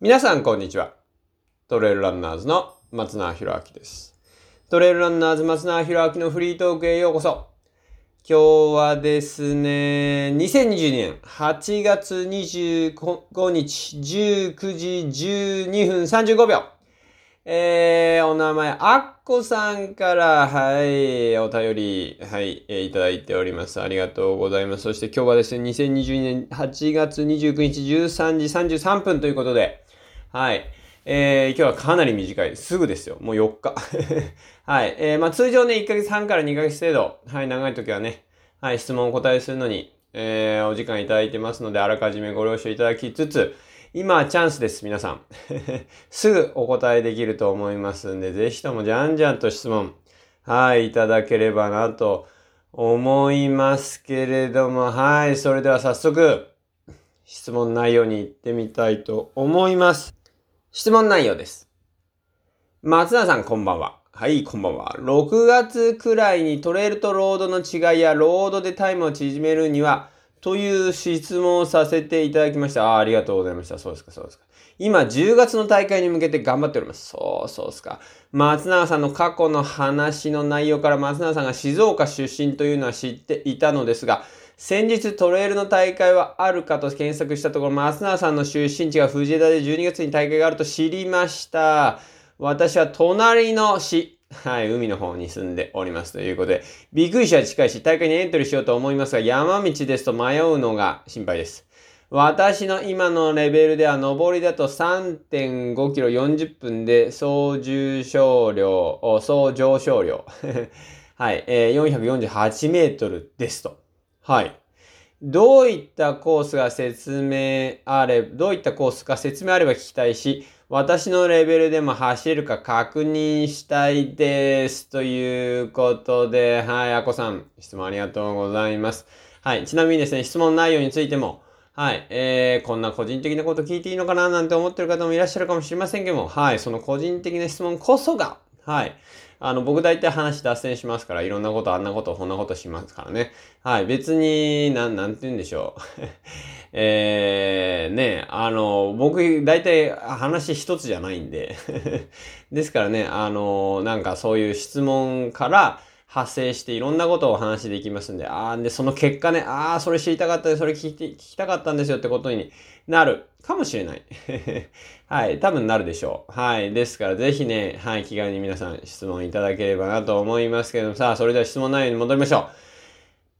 皆さん、こんにちは。トレイルランナーズの松永博明です。トレイルランナーズ松永博明のフリートークへようこそ。今日はですね、2022年8月25日19時12分35秒。えー、お名前、あっこさんから、はい、お便り、はい、えーいただいております。ありがとうございます。そして今日はですね、2022年8月29日13時33分ということで、はい。えー、今日はかなり短い。すぐですよ。もう4日。はい。えー、まあ通常ね、1ヶ月半から2ヶ月程度。はい、長い時はね、はい、質問をお答えするのに、えー、お時間いただいてますので、あらかじめご了承いただきつつ、今はチャンスです、皆さん。すぐお答えできると思いますんで、ぜひともじゃんじゃんと質問、はい、いただければなと思いますけれども、はい、それでは早速、質問内容に行ってみたいと思います。質問内容です。松永さん、こんばんは。はい、こんばんは。6月くらいにトレイルとロードの違いやロードでタイムを縮めるには、という質問をさせていただきました。あーありがとうございました。そうですか、そうですか。今、10月の大会に向けて頑張っております。そう、そうですか。松永さんの過去の話の内容から松永さんが静岡出身というのは知っていたのですが、先日トレイルの大会はあるかと検索したところ、松永さんの出身地が藤枝で12月に大会があると知りました。私は隣の市、はい、海の方に住んでおりますということで、びっくり市は近いし、大会にエントリーしようと思いますが、山道ですと迷うのが心配です。私の今のレベルでは、上りだと3.5キロ40分で、総重症量、総上昇量、はい、えー、448メートルですと。はい。どういったコースが説明あれ、どういったコースか説明あれば聞きたいし、私のレベルでも走れるか確認したいです。ということで、はい、あこさん、質問ありがとうございます。はい、ちなみにですね、質問内容についても、はい、えー、こんな個人的なこと聞いていいのかななんて思ってる方もいらっしゃるかもしれませんけども、はい、その個人的な質問こそが、はい、あの、僕大体話脱線しますから、いろんなこと、あんなこと、こんなことしますからね。はい、別に、なん、なんて言うんでしょう。えー、ね、あの、僕大体話一つじゃないんで。ですからね、あの、なんかそういう質問から、発生していろんなことをお話しできますんで、ああ、で、その結果ね、ああ、それ知りたかったで、それ聞いて、聞きたかったんですよってことになるかもしれない。はい、多分なるでしょう。はい、ですからぜひね、はい、気軽に皆さん質問いただければなと思いますけども、さあ、それでは質問内容に戻りましょう。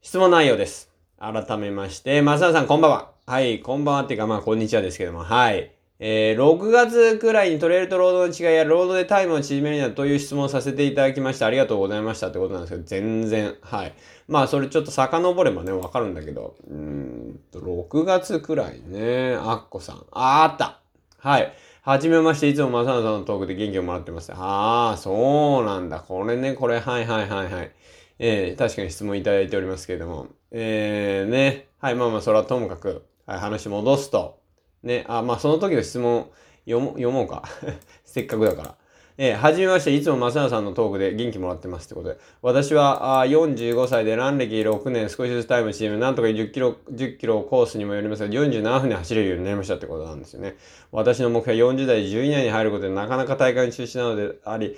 質問内容です。改めまして、松田さんこんばんは。はい、こんばんはっていうか、まあ、こんにちはですけども、はい。えー、6月くらいにトレイルとロードの違いやロードでタイムを縮めるにはという質問をさせていただきました。ありがとうございましたってことなんですけど、全然、はい。まあ、それちょっと遡ればね、わかるんだけど、うんと、6月くらいね、あっこさん。あったはい。はじめまして、いつも正野さんのトークで元気をもらってます。ああ、そうなんだ。これね、これ、はいはいはいはい。えー、確かに質問いただいておりますけれども。えー、ね。はい、まあまあ、それはともかく、はい、話戻すと。ね、あ、まあ、その時の質問読も読もうか。せっかくだから。えー、はじめまして、いつも正野さんのトークで元気もらってますってことで。私はあ45歳でラン歴6年、少しずつタイム縮め、なんとか10キロ、10キロコースにもよりますが、47分で走れるようになりましたってことなんですよね。私の目標は40代10位内に入ることで、なかなか大会に中止なのであり、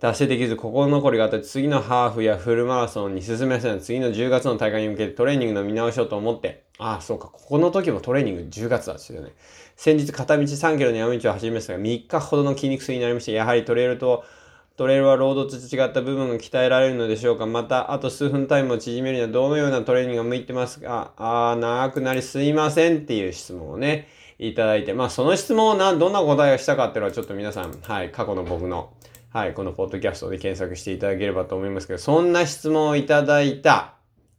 達成できず、心残りがあって、次のハーフやフルマラソンに進めせん。次の10月の大会に向けてトレーニングの見直しをと思って、ああ、そうか、ここの時もトレーニング10月だですよね。先日、片道3キロの山道を走りましたが、3日ほどの筋肉痛になりまして、やはりトレイルと、トレイルはロードと違った部分が鍛えられるのでしょうか。また、あと数分タイムを縮めるにはどのようなトレーニングが向いてますか。ああ、長くなりすいませんっていう質問をね、いただいて、まあその質問をな、どんな答えをしたかっていうのはちょっと皆さん、はい、過去の僕の、はい、このポッドキャストで検索していただければと思いますけど、そんな質問をいただいた、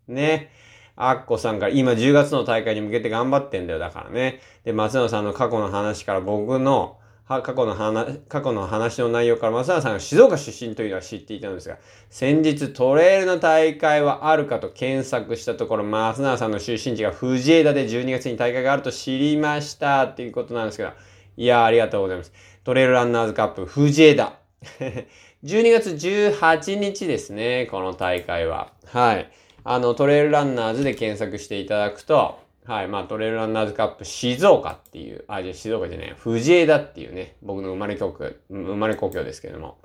ね、アッコさんから、今10月の大会に向けて頑張ってんだよ、だからね。で、松野さんの過去の話から僕の、は過去の話、過去の話の内容から松永さんが静岡出身というのは知っていたのですが、先日トレイルの大会はあるかと検索したところ、松永さんの出身地が藤枝で12月に大会があると知りましたっていうことなんですけど、いやありがとうございます。トレイルランナーズカップ藤枝。12月18日ですね、この大会は。はい。あの、トレイルランナーズで検索していただくと、はい。まあ、トレイルランナーズカップ静岡っていう、あ、じゃ静岡じゃない、藤枝っていうね、僕の生まれ故郷、生まれ故郷ですけども。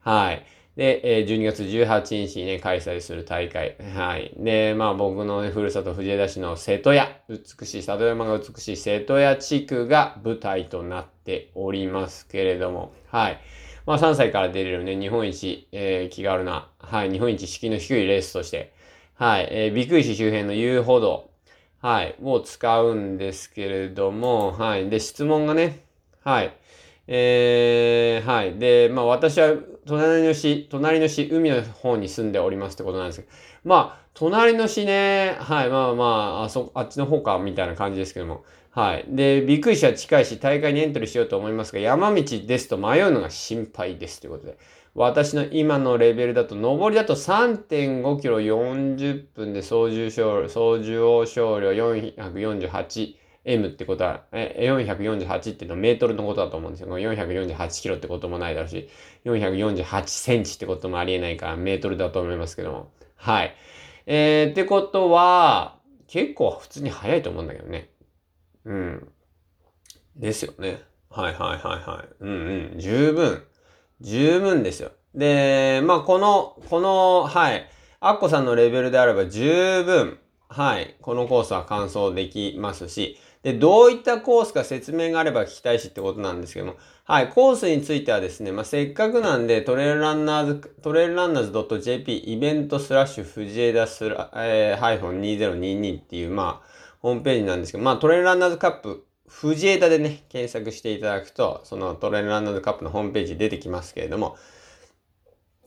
はい。で、え12月18日にね、開催する大会。はい。で、まあ僕のね、ふるさと藤枝市の瀬戸屋、美しい、里山が美しい瀬戸屋地区が舞台となっておりますけれども、はい。まあ3歳から出れるね、日本一、えー、気軽な、はい、日本一敷居の低いレースとして、はい、えー、ビクイ市周辺の遊歩道、はい、を使うんですけれども、はい。で、質問がね、はい。えー、はい。で、まあ私は隣の市、隣の市、海の方に住んでおりますってことなんですけど、まあ、隣の市ね、はい、まあまあ、あそ、あっちの方か、みたいな感じですけども、はい。で、びっくりした近いし、大会にエントリーしようと思いますが、山道ですと迷うのが心配ですということで、私の今のレベルだと、上りだと3.5キロ40分で操縦少操縦少量 448M ってことは、え、448っていうのはメートルのことだと思うんですよ。448キロってこともないだろうし、448センチってこともありえないからメートルだと思いますけども。はい。えー、ってことは、結構普通に速いと思うんだけどね。うん。ですよね。はいはいはいはい。うんうん。十分。十分ですよ。で、まあ、この、この、はい。アッコさんのレベルであれば十分、はい。このコースは完走できますし、で、どういったコースか説明があれば聞きたいしってことなんですけども、はい。コースについてはですね、まあ、せっかくなんで、トレイルランナーズ、トレイルランナーズ .jp イベントスラッシュ藤枝スラ、えー、ハイフォン2022っていう、まあ、ホームページなんですけど、まあ、トレイルランナーズカップ藤枝でね、検索していただくと、そのトレイルランナーズカップのホームページ出てきますけれども、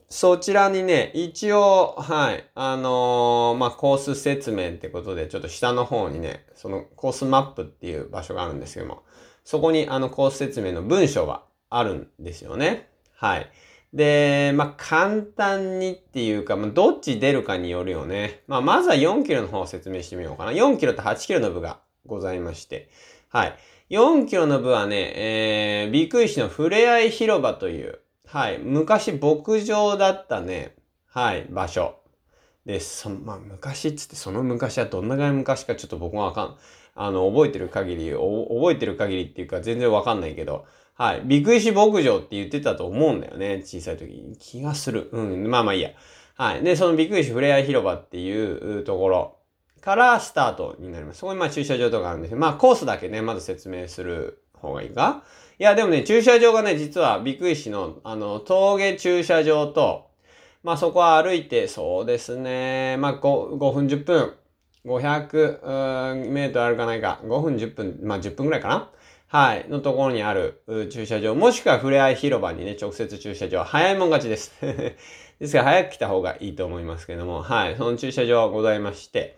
そちらにね、一応、はい、あのー、まあ、コース説明ってことで、ちょっと下の方にね、そのコースマップっていう場所があるんですけども、そこにあのコース説明の文章はあるんですよね。はい。で、まあ、簡単にっていうか、まあ、どっち出るかによるよね。まあ、まずは4キロの方を説明してみようかな。4キロと8キロの部がございまして。はい。4キロの部はね、えー、ビクイ市のふれあい広場という、はい。昔牧場だったね、はい、場所。で、そ、まあ、昔っつって、その昔はどんなぐらい昔かちょっと僕もわかん、あの、覚えてる限り、覚えてる限りっていうか全然わかんないけど、はい。ビクイ市牧場って言ってたと思うんだよね。小さい時に。気がする。うん。まあまあいいや。はい。で、そのビクイ市ふれあい広場っていうところ。からスタートになります。そこにまあ駐車場とかあるんですけど、まあコースだけね、まず説明する方がいいかいや、でもね、駐車場がね、実はビッグ石の、あの、峠駐車場と、まあそこは歩いて、そうですね、まあ 5, 5分10分、500メートル歩かないか、5分10分、まあ10分ぐらいかなはい、のところにある駐車場、もしくはふれあい広場にね、直接駐車場、早いもん勝ちです。ですから早く来た方がいいと思いますけども、はい、その駐車場はございまして、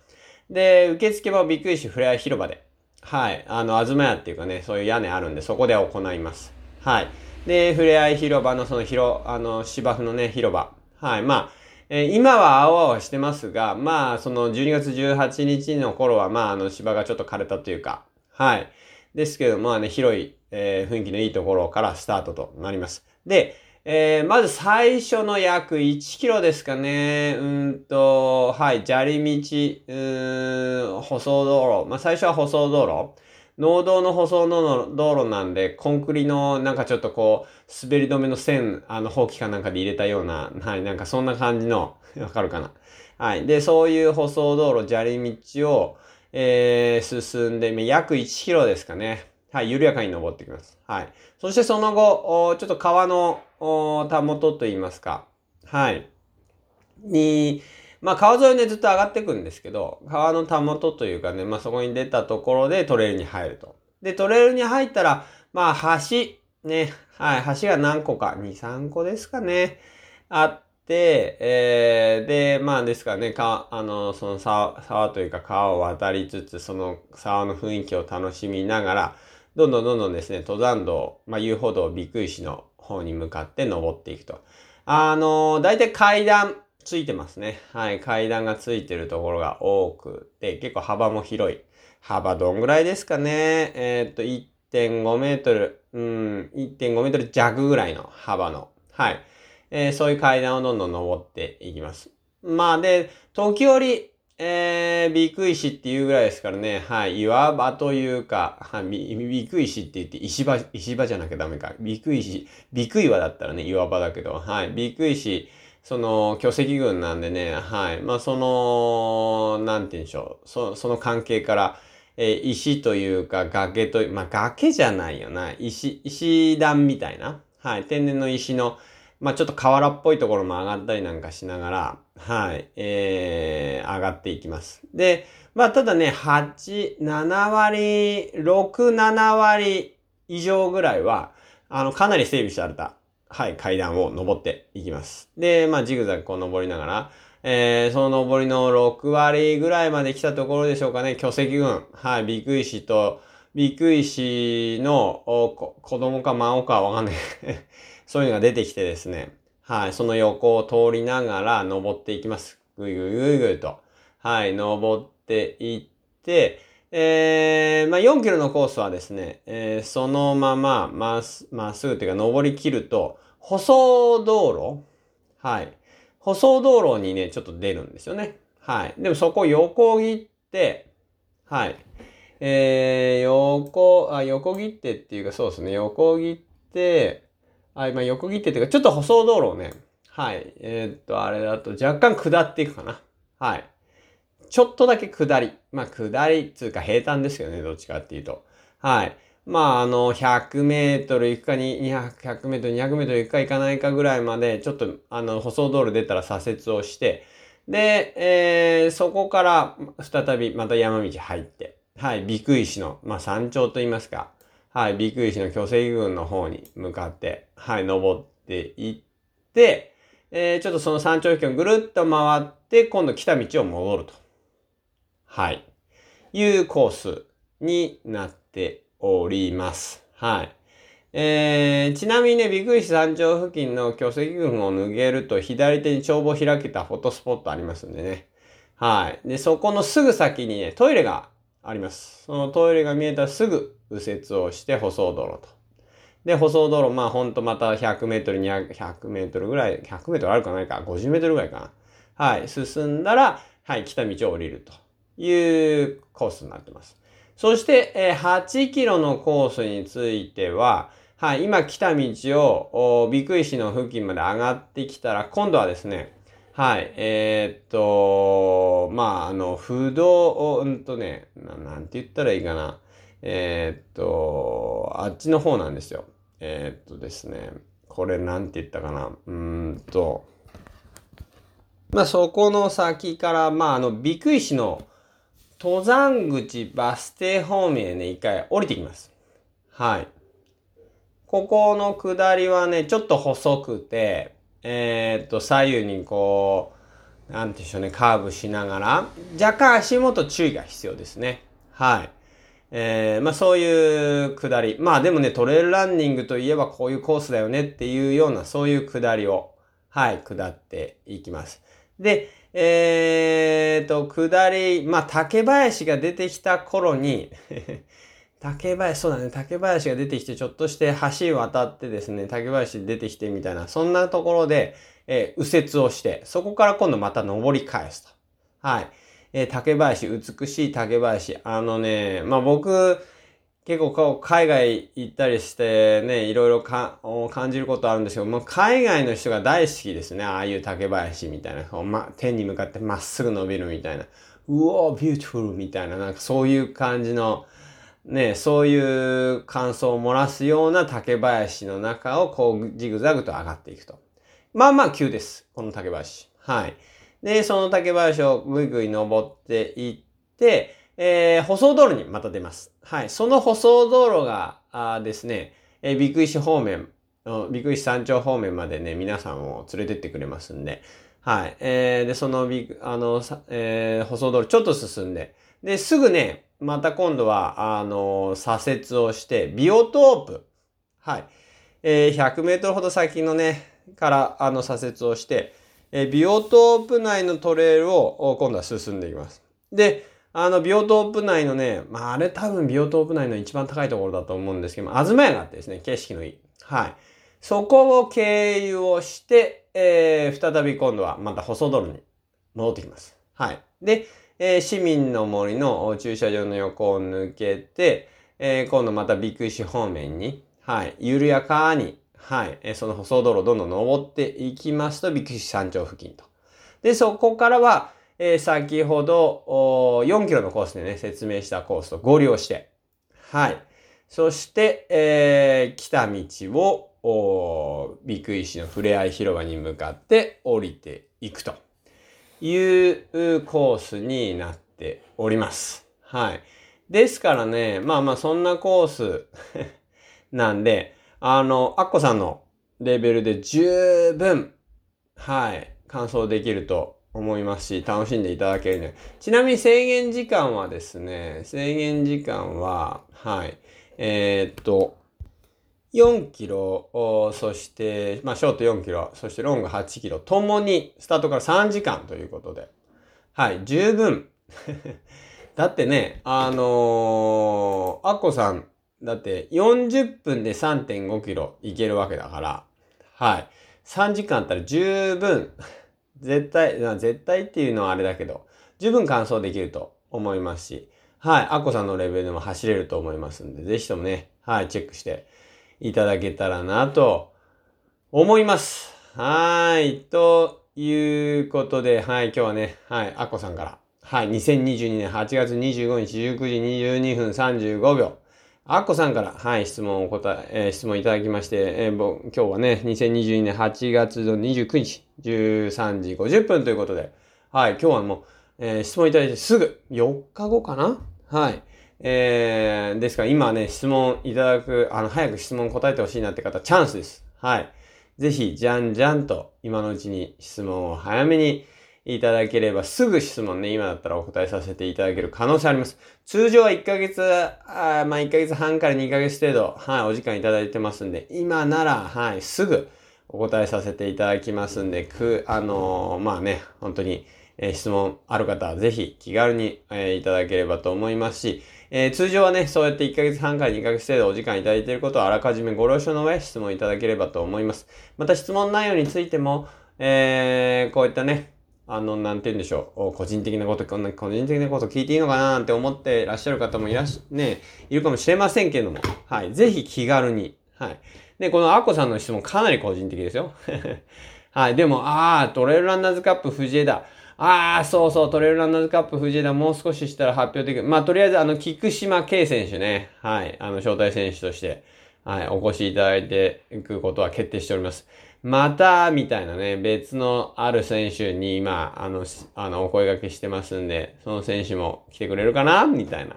で、受付はびっくりしふれあい広場で。はい。あの、あずま屋っていうかね、そういう屋根あるんで、そこで行います。はい。で、ふれあい広場のその広、あの、芝生のね、広場。はい。まあ、えー、今は青々してますが、まあ、その12月18日の頃は、まあ、あの、芝がちょっと枯れたというか、はい。ですけど、まあね、広い、えー、雰囲気のいいところからスタートとなります。で、えー、まず最初の約1キロですかね。うんと、はい、砂利道、うん、舗装道路。まあ、最初は舗装道路。農道の舗装の道路なんで、コンクリのなんかちょっとこう、滑り止めの線、あの、ほうきかなんかで入れたような、はい、なんかそんな感じの、わかるかな。はい。で、そういう舗装道路、砂利道を、えー、進んで、約1キロですかね。はい、緩やかに登ってきます。はい。そしてその後、ちょっと川のたもとといいますか、はい。に、まあ川沿いねずっと上がっていくんですけど、川のたもとというかね、まあそこに出たところでトレイルに入ると。で、トレイルに入ったら、まあ橋、ね、はい、橋が何個か、2、3個ですかね、あって、えー、で、まあですかね、か、あの、その沢、沢というか川を渡りつつ、その沢の雰囲気を楽しみながら、どんどんどんどんですね、登山道、まあ、遊歩道、ビクイ市の方に向かって登っていくと。あのー、だいたい階段ついてますね。はい、階段がついてるところが多くて、結構幅も広い。幅どんぐらいですかね。えー、っと、1.5メートル、うん、1.5メートル弱ぐらいの幅の。はい。えー、そういう階段をどんどん登っていきます。まあで、時折、えー、ビク石っていうぐらいですからね、はい、岩場というか、はい、ビク石って言って石場、石場じゃなきゃダメか。ビク石、ビク岩だったらね、岩場だけど、はい、ビク石、その、巨石群なんでね、はい。まあ、その、なんて言うんでしょう。そその関係から、えー、石というか崖と、まあ、崖じゃないよな。石、石段みたいな。はい。天然の石の、まあ、ちょっと河原っぽいところも上がったりなんかしながら、はい。えー、上がっていきます。で、まあ、ただね、8、7割、6、7割以上ぐらいは、あの、かなり整備されたはい、階段を登っていきます。で、まあ、ジグザグこう登りながら、えー、その登りの6割ぐらいまで来たところでしょうかね、巨石群、はい、ビク石と、ビク石の子供か孫かわかんない そういうのが出てきてですね、はい、その横を通りながら登っていきます。ぐいぐいぐいぐいと。はい、登っていって、えー、まあ、4キロのコースはですね、えー、そのまま、まっす、まっすぐっていうか、登り切ると、舗装道路はい。舗装道路にね、ちょっと出るんですよね。はい。でもそこ横切って、はい。えー、横、あ、横切ってっていうか、そうですね。横切って、あ、今横切ってっていうか、ちょっと舗装道路をね、はい。えー、っと、あれだと若干下っていくかな。はい。ちょっとだけ下り。まあ、下り、つうか平坦ですけどね、どっちかっていうと。はい。まあ、あの、100メートル行くかに、200、100メートル、200メートル行くか行かないかぐらいまで、ちょっと、あの、舗装道路出たら左折をして、で、えー、そこから再びまた山道入って、はい、ビク石の、まあ、山頂と言いますか、はい、ビク石の巨石群の方に向かって、はい、登っていって、えー、ちょっとその山頂付近をぐるっと回って、今度来た道を戻ると。はい。いうコースになっております。はい。えー、ちなみにね、ビクイシ山頂付近の巨石群を抜けると左手に帳簿開けたフォトスポットありますんでね。はい。で、そこのすぐ先にね、トイレがあります。そのトイレが見えたらすぐ右折をして舗装道路と。で、舗装道路、まあほんとまた100メートル、200、100メートルぐらい、100メートルあるかないか、50メートルぐらいかな。はい。進んだら、はい、来た道を降りると。いうコースになってます。そして、え8キロのコースについては、はい、今来た道を、ビクイシの付近まで上がってきたら、今度はですね、はい、えー、っと、まあ、あの、不動、うんとねな、なんて言ったらいいかな。えー、っと、あっちの方なんですよ。えー、っとですね、これなんて言ったかな。うーんと、まあ、そこの先から、まあ、あの、ビクイシの、登山口バス停方面へね、一回降りてきます。はい。ここの下りはね、ちょっと細くて、えー、っと、左右にこう、なんていうんでしょうね、カーブしながら、若干足元注意が必要ですね。はい。えー、まあそういう下り。まあでもね、トレイルランニングといえばこういうコースだよねっていうような、そういう下りを、はい、下っていきます。で、えーと、下り、まあ、竹林が出てきた頃に竹林、そうだね、竹林が出てきて、ちょっとして橋渡ってですね、竹林出てきてみたいな、そんなところで、えー、右折をして、そこから今度また登り返すと。はい。えー、竹林、美しい竹林。あのね、まあ、僕、結構海外行ったりしてね、いろいろか感じることあるんですけど、もう海外の人が大好きですね。ああいう竹林みたいな。ま、天に向かってまっすぐ伸びるみたいな。うおー、 beautiful みたいな、なんかそういう感じの、ね、そういう感想を漏らすような竹林の中をこうジグザグと上がっていくと。まあまあ急です。この竹林。はい。で、その竹林をぐいぐい登っていって、えー、舗装道路にまた出ます。はい。その舗装道路が、あですね、えー、ビク石方面、ビク石山頂方面までね、皆さんを連れてってくれますんで、はい。えー、で、そのビクあの、えー、舗装道路ちょっと進んで、で、すぐね、また今度は、あの、左折をして、ビオトープ。はい。えー、100メートルほど先のね、から、あの、左折をして、えー、ビオトープ内のトレイルを今度は進んでいきます。で、あの、ビオトープ内のね、まあ、あれ多分ビオトープ内の一番高いところだと思うんですけども、あずまやがあってですね、景色のいい。はい。そこを経由をして、えー、再び今度はまた細道路に戻ってきます。はい。で、えー、市民の森の駐車場の横を抜けて、えー、今度またビッグ石方面に、はい、緩やかに、はい、えー、その舗装道路をどんどん登っていきますと、ビッグ石山頂付近と。で、そこからは、えー、先ほど、4キロのコースでね、説明したコースと合流して、はい。そして、えー、来た道を、ビッグ石のふれあい広場に向かって降りていくというコースになっております。はい。ですからね、まあまあそんなコース なんで、あの、アッコさんのレベルで十分、はい、完走できると思いますし、楽しんでいただけるね。ちなみに制限時間はですね、制限時間は、はい、えー、っと、4キロ、そして、まあ、ショート4キロ、そしてロング8キロ、ともにスタートから3時間ということで、はい、十分。だってね、あのー、アッコさん、だって40分で3.5キロいけるわけだから、はい。3時間あったら十分、絶対、絶対っていうのはあれだけど、十分完走できると思いますし、はい。アッコさんのレベルでも走れると思いますんで、ぜひともね、はい、チェックして。いただけたらなと思います。はい。ということで、はい、今日はね、はい、アッコさんから、はい、2022年8月25日19時22分35秒。アッコさんから、はい、質問を答え、えー、質問いただきまして、えー、今日はね、2022年8月の29日、13時50分ということで、はい、今日はもう、えー、質問いただいてすぐ、4日後かなはい。えー、ですから今ね、質問いただく、あの、早く質問答えてほしいなって方、チャンスです。はい。ぜひ、じゃんじゃんと、今のうちに質問を早めに、いただければすぐ質問ね、今だったらお答えさせていただける可能性あります。通常は1ヶ月、あまあ1ヶ月半から2ヶ月程度、はい、お時間いただいてますんで、今なら、はい、すぐお答えさせていただきますんで、く、あのー、まあね、本当に、えー、質問ある方はぜひ気軽に、えー、いただければと思いますし、えー、通常はね、そうやって1ヶ月半から2ヶ月程度お時間いただいていることをあらかじめご了承の上質問いただければと思います。また質問内容についても、えー、こういったね、あの、なんて言うんでしょう。個人的なこと、こんな個人的なこと聞いていいのかななんて思ってらっしゃる方もいらっしゃ、ね、いるかもしれませんけれども、はい。ぜひ気軽に。はい。で、このアッコさんの質問かなり個人的ですよ。はい。でも、ああ、トレイルランナーズカップ藤枝。ああ、そうそう、トレイルランナーズカップ藤枝もう少ししたら発表できる。まあ、とりあえず、あの、菊島圭選手ね。はい。あの、招待選手として、はい。お越しいただいていくことは決定しております。また、みたいなね、別のある選手に今、あの、あの、お声掛けしてますんで、その選手も来てくれるかな？みたいな、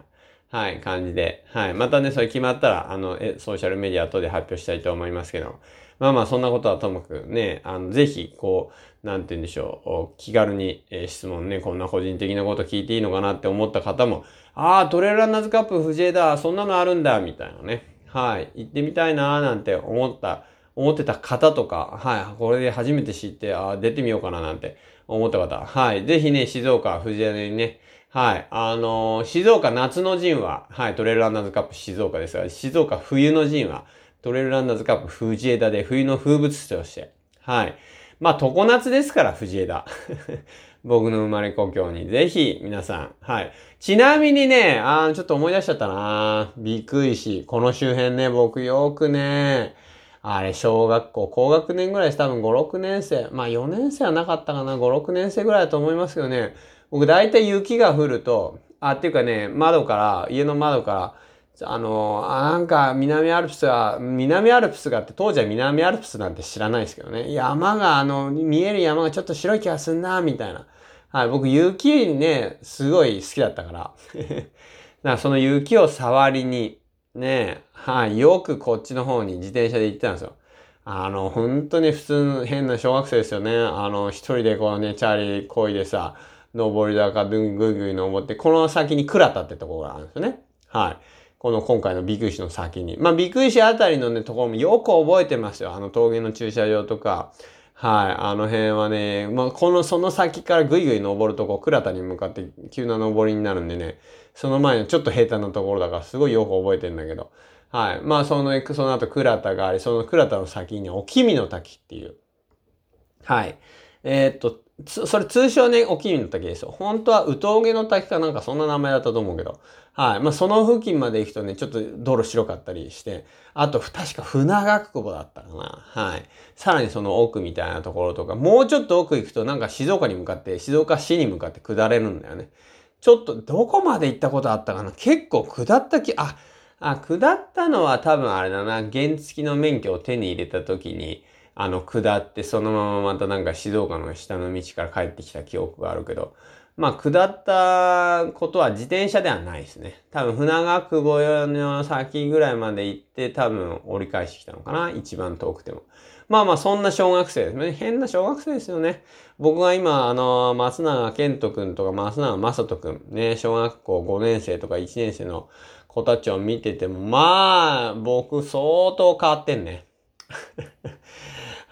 はい、感じで。はい。またね、それ決まったら、あの、え、ソーシャルメディア等で発表したいと思いますけど、まあまあ、そんなことはともかくね、あの、ぜひ、こう、なんて言うんでしょう、気軽に、え、質問ね、こんな個人的なこと聞いていいのかなって思った方も、ああ、トレーランナーズカップ藤枝、そんなのあるんだ、みたいなね。はい。行ってみたいなーなんて思った思ってた方とか、はい、これで初めて知って、ああ出てみようかななんて思った方、はい、ぜひね、静岡、藤枝にね、はい、あのー、静岡夏の陣は、はい、トレイルランナーズカップ静岡ですが、静岡冬の陣は、トレイルランナーズカップ藤枝で冬の風物詩として、はい。まあ、常夏ですから、藤枝。僕の生まれ故郷に、ぜひ、皆さん、はい。ちなみにね、あちょっと思い出しちゃったなびっくりし、この周辺ね、僕よくね、あれ、小学校、高学年ぐらいです。多分5、6年生。まあ4年生はなかったかな。5、6年生ぐらいだと思いますけどね。僕大体雪が降ると、あ、っていうかね、窓から、家の窓から、あの、あなんか南アルプスは、南アルプスがあって、当時は南アルプスなんて知らないですけどね。山が、あの、見える山がちょっと白い気がすんな、みたいな。はい、僕雪ね、すごい好きだったから。だからその雪を触りに、ねはい、よくこっちの方に自転車で行ってたんですよ。あの、本当に普通の変な小学生ですよね。あの、一人でこうね、チャーリーこいでさ、登り坂ぐんぐいぐい登って、この先に倉田ってところがあるんですよね。はい。この今回のビク石の先に。まあ、ビク石あたりのね、ところもよく覚えてますよ。あの峠の駐車場とか。はい。あの辺はね、まあ、この、その先からぐいぐい登るとこ、倉田に向かって急な登りになるんでね、その前のちょっと平坦なところだからすごいよく覚えてんだけど。はい。まあ、その、その後倉田があり、その倉田の先におきみの滝っていう。はい。えー、っと、つそれ通称ね、お気に入りの滝ですよ。本当は、ウトウゲの滝かなんかそんな名前だったと思うけど。はい。まあ、その付近まで行くとね、ちょっと道路白かったりして、あと、確か船学久保だったかな。はい。さらにその奥みたいなところとか、もうちょっと奥行くとなんか静岡に向かって、静岡市に向かって下れるんだよね。ちょっと、どこまで行ったことあったかな結構下ったき、あ、あ、下ったのは多分あれだな。原付の免許を手に入れた時に、あの、下ってそのまままたなんか静岡の下の道から帰ってきた記憶があるけど、まあ、下ったことは自転車ではないですね。多分、船川久保の先ぐらいまで行って、多分折り返してきたのかな一番遠くても。まあまあ、そんな小学生ですね。変な小学生ですよね。僕が今、あの、松永健人くんとか松永正人くん、ね、小学校5年生とか1年生の子たちを見てても、まあ、僕相当変わってんね。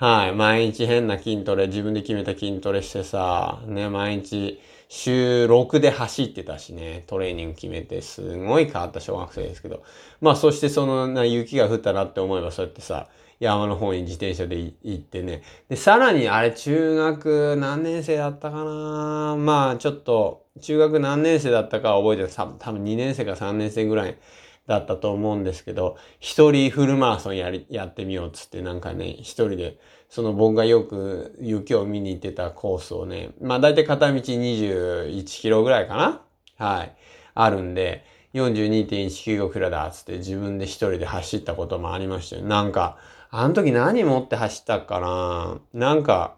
はい。毎日変な筋トレ、自分で決めた筋トレしてさ、ね、毎日週6で走ってたしね、トレーニング決めて、すごい変わった小学生ですけど。まあ、そしてその、な、雪が降ったなって思えば、そうやってさ、山の方に自転車で行ってね。で、さらに、あれ、中学何年生だったかな？まあ、ちょっと、中学何年生だったか覚えてない。多分2年生か3年生ぐらいだったと思うんですけど、一人フルマラソンやり、やってみようっつってなんかね、一人で、その僕がよく雪を見に行ってたコースをね、まあ大体片道21キロぐらいかなはい。あるんで、42.195キロだっつって自分で一人で走ったこともありましたよ。なんか、あの時何持って走ったかななんか、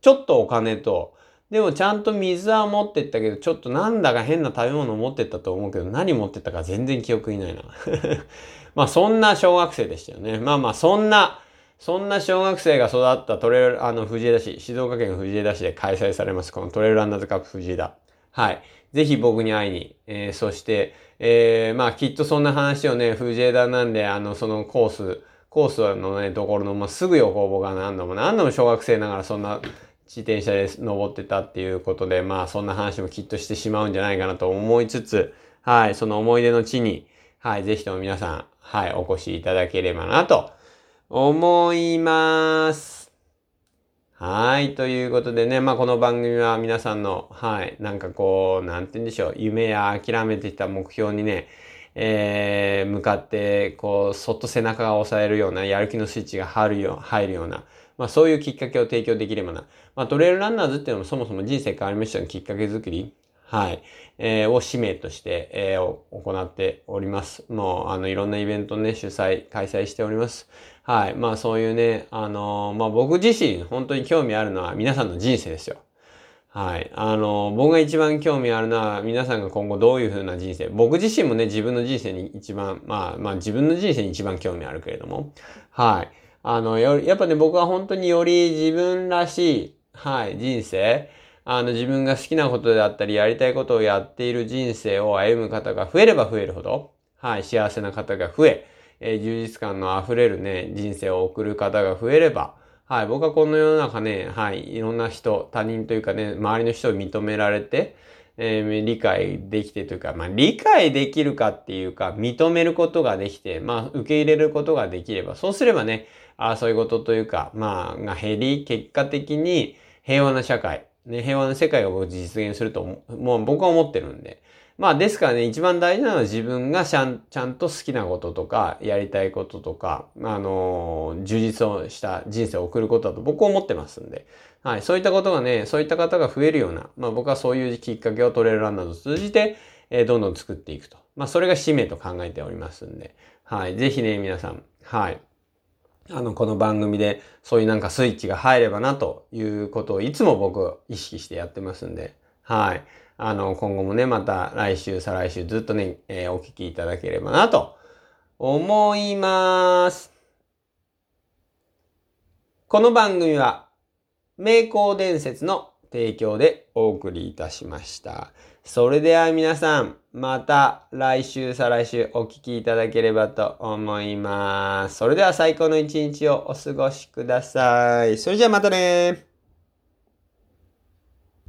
ちょっとお金と、でもちゃんと水は持ってったけど、ちょっとなんだか変な食べ物持ってったと思うけど、何持ってったか全然記憶にないな。まあそんな小学生でしたよね。まあまあそんな、そんな小学生が育ったトレール、あの、藤枝市、静岡県藤枝市で開催されます、このトレイルランナーズカップ藤枝。はい。ぜひ僕に会いに、えー、そして、えー、まあきっとそんな話をね、藤枝なんで、あの、そのコース、コースのね、ところの、まあ、すぐ横棒が何度も何度も小学生ながらそんな自転車で登ってたっていうことで、まあそんな話もきっとしてしまうんじゃないかなと思いつつ、はい、その思い出の地に、はい、ぜひとも皆さん、はい、お越しいただければなと思います。はい。ということでね、まあこの番組は皆さんの、はい、なんかこう、なんて言うんでしょう、夢や諦めてきた目標にね、えー、向かって、こう、そっと背中が押さえるような、やる気のスイッチが入るよ入るような、まあそういうきっかけを提供できればな。まあトレイルランナーズっていうのもそもそも人生変わりましたのきっかけ作り、はい、えー、を使命として、えー、行っております。もう、あの、いろんなイベントね、主催、開催しております。はい。まあそういうね、あのー、まあ僕自身本当に興味あるのは皆さんの人生ですよ。はい。あの、僕が一番興味あるのは、皆さんが今後どういう風な人生、僕自身もね、自分の人生に一番、まあ、まあ自分の人生に一番興味あるけれども、はい。あの、やっぱね、僕は本当により自分らしい、はい、人生、あの、自分が好きなことであったり、やりたいことをやっている人生を歩む方が増えれば増えるほど、はい、幸せな方が増え、えー、充実感の溢れるね、人生を送る方が増えれば、はい、僕はこの世の中ね、はい、いろんな人、他人というかね、周りの人を認められて、えー、理解できてというか、まあ、理解できるかっていうか、認めることができて、まあ、受け入れることができれば、そうすればね、あそういうことというか、まあ、が減り、結果的に平和な社会、ね、平和な世界を実現すると、もう僕は思ってるんで。まあ、ですからね、一番大事なのは自分がちゃんちゃんと好きなこととか、やりたいこととか、あの、充実をした人生を送ることだと僕は思ってますんで。はい。そういったことがね、そういった方が増えるような、まあ僕はそういうきっかけをトレーランナーを通じて、えー、どんどん作っていくと。まあそれが使命と考えておりますんで。はい。ぜひね、皆さん、はい。あの、この番組でそういうなんかスイッチが入ればなということをいつも僕意識してやってますんで、はい。あの、今後もね、また来週、再来週ずっとね、えー、お聞きいただければなと思います。この番組は、名工伝説の提供でお送りいたしました。それでは皆さん、また来週、再来週お聞きいただければと思います。それでは最高の一日をお過ごしください。それじゃあまたね